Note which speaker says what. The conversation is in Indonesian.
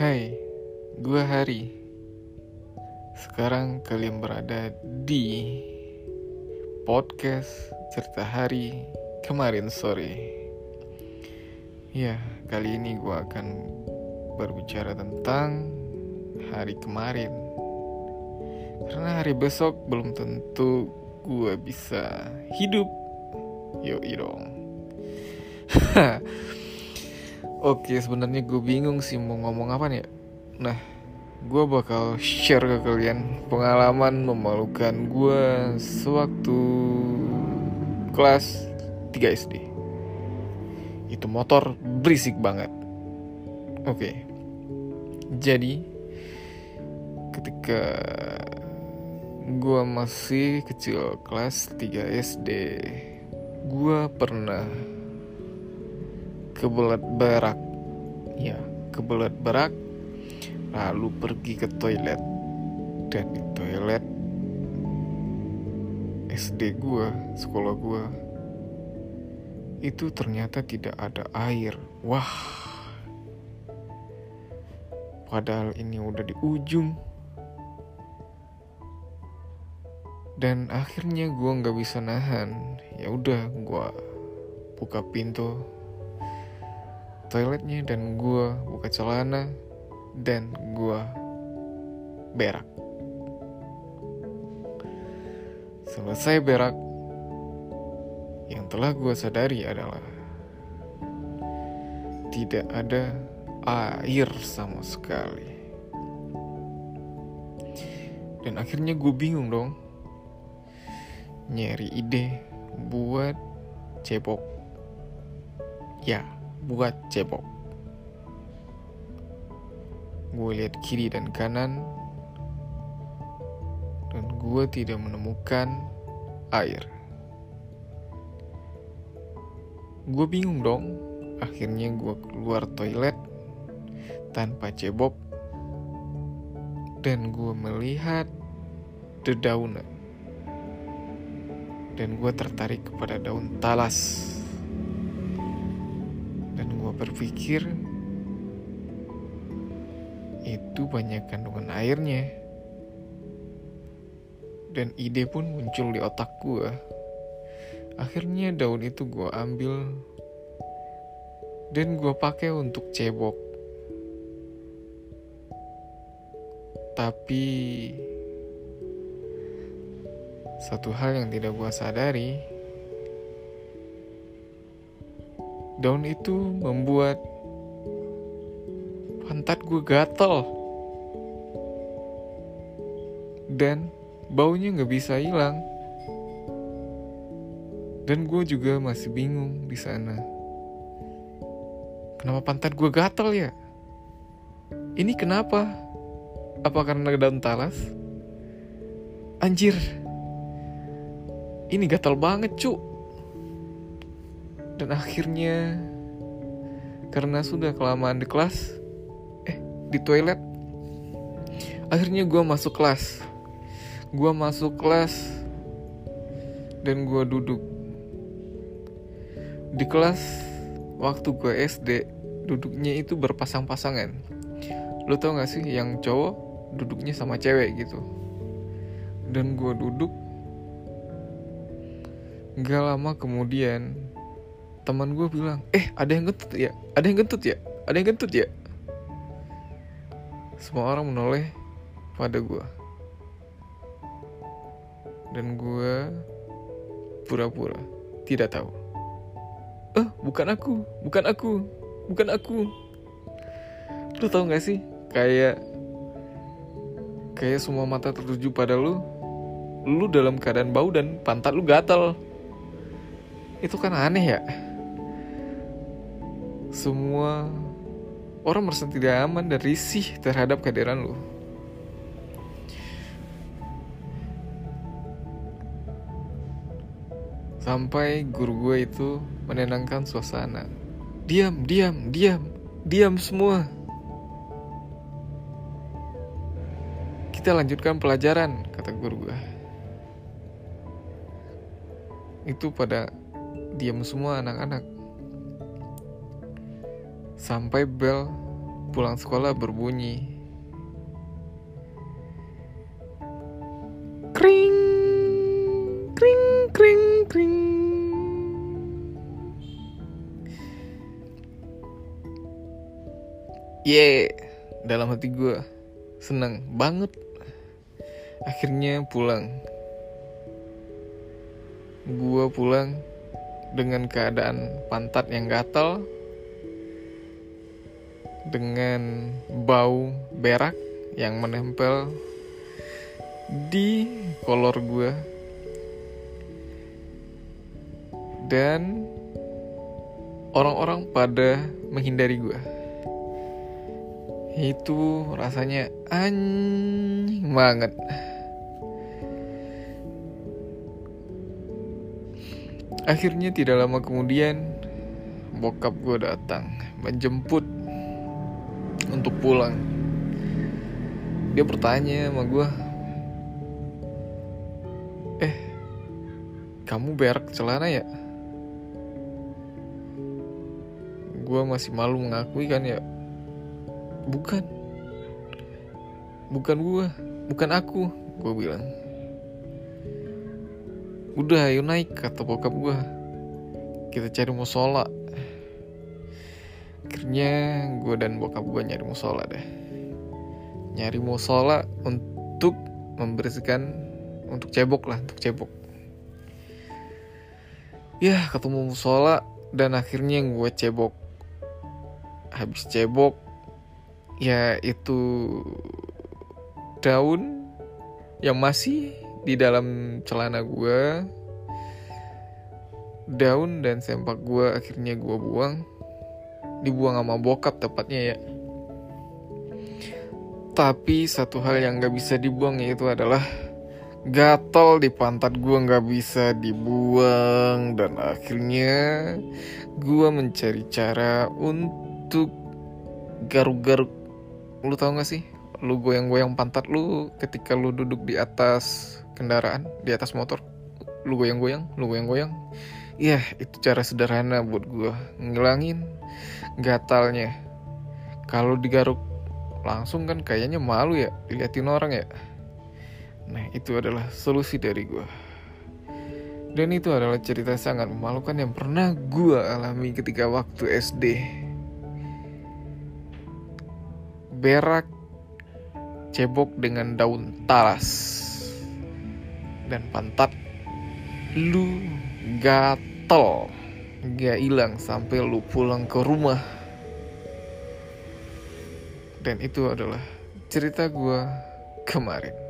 Speaker 1: Hai, gue Hari. Sekarang kalian berada di podcast cerita hari kemarin sore. Ya, kali ini gue akan berbicara tentang hari kemarin. Karena hari besok belum tentu gue bisa hidup. Yoi dong. Oke, sebenarnya gue bingung sih mau ngomong apa nih. ya. Nah, gue bakal share ke kalian pengalaman memalukan gue sewaktu kelas 3 SD. Itu motor berisik banget. Oke. Jadi ketika gue masih kecil kelas 3 SD, gue pernah kebelet berak. Ya kebelet berak lalu pergi ke toilet. Dan di toilet SD gua sekolah gua itu ternyata tidak ada air. Wah. Padahal ini udah di ujung. Dan akhirnya gua nggak bisa nahan. Ya udah gua buka pintu toiletnya dan gua buka celana dan gua berak. Selesai berak, yang telah gua sadari adalah tidak ada air sama sekali. Dan akhirnya gue bingung dong nyari ide buat cebok. Ya, buat cebok. Gue lihat kiri dan kanan, dan gue tidak menemukan air. Gue bingung dong. Akhirnya gue keluar toilet tanpa cebok, dan gue melihat dedaunan. Dan gue tertarik kepada daun talas berpikir itu banyak kandungan airnya. Dan ide pun muncul di otak gue akhirnya daun itu gue ambil dan gue pakai untuk cebok. Tapi satu hal yang tidak gue sadari daun itu membuat pantat gue gatel. Dan baunya nggak bisa hilang. Dan gue juga masih bingung di sana. Kenapa pantat gue gatel ya? Ini kenapa? Apa karena daun talas? Anjir. Ini gatal banget cuk dan akhirnya karena sudah kelamaan di kelas eh di toilet akhirnya gue masuk kelas. Gue masuk kelas dan gue duduk. Di kelas waktu gue SD duduknya itu berpasang-pasangan. Lo tau gak sih yang cowok duduknya sama cewek gitu? Dan gue duduk Gak lama kemudian teman gue bilang, eh ada yang kentut ya, ada yang kentut ya, ada yang kentut ya. Semua orang menoleh pada gue. Dan gue pura-pura tidak tahu. Eh, bukan aku, bukan aku, bukan aku. Lu tau gak sih, kayak kayak semua mata tertuju pada lu, lu dalam keadaan bau dan pantat lu gatal. Itu kan aneh ya semua orang merasa tidak aman dan risih terhadap kehadiran lu. Sampai guru gue itu menenangkan suasana. Diam, diam, diam, diam semua. Kita lanjutkan pelajaran, kata guru gue. Itu pada diam semua anak-anak sampai bel pulang sekolah berbunyi kring kring kring kring Ye, dalam hati gue seneng banget. Akhirnya pulang. Gue pulang dengan keadaan pantat yang gatal, dengan bau berak yang menempel di kolor gue, dan orang-orang pada menghindari gue itu rasanya anjing banget. Akhirnya tidak lama kemudian bokap gue datang menjemput untuk pulang. Dia bertanya sama gue eh kamu berak celana ya? Gue masih malu mengakui kan ya bukan. Bukan gue bukan aku gue bilang. Udah ayo naik kata bokap gue kita cari musola akhirnya gue dan bokap gue nyari musola deh. Nyari musola untuk membersihkan untuk cebok lah untuk cebok. Ya ketemu musola dan akhirnya gue cebok. Habis cebok ya itu daun yang masih di dalam celana gue daun dan sempak gue akhirnya gue buang dibuang sama bokap tepatnya ya. Tapi satu hal yang gak bisa dibuang yaitu adalah gatal di pantat gue gak bisa dibuang. Dan akhirnya gue mencari cara untuk garuk-garuk. Lu tau gak sih? Lu goyang-goyang pantat lu ketika lu duduk di atas kendaraan di atas motor. Lu goyang-goyang lu goyang-goyang iya itu cara sederhana buat gue ngilangin gatalnya. Kalau digaruk langsung kan kayaknya malu ya diliatin orang ya. Nah itu adalah solusi dari gue dan itu adalah cerita sangat memalukan yang pernah gue alami ketika waktu SD berak cebok dengan daun talas. Dan pantat lu gatel gak hilang sampai lu pulang ke rumah. Dan itu adalah cerita gue kemarin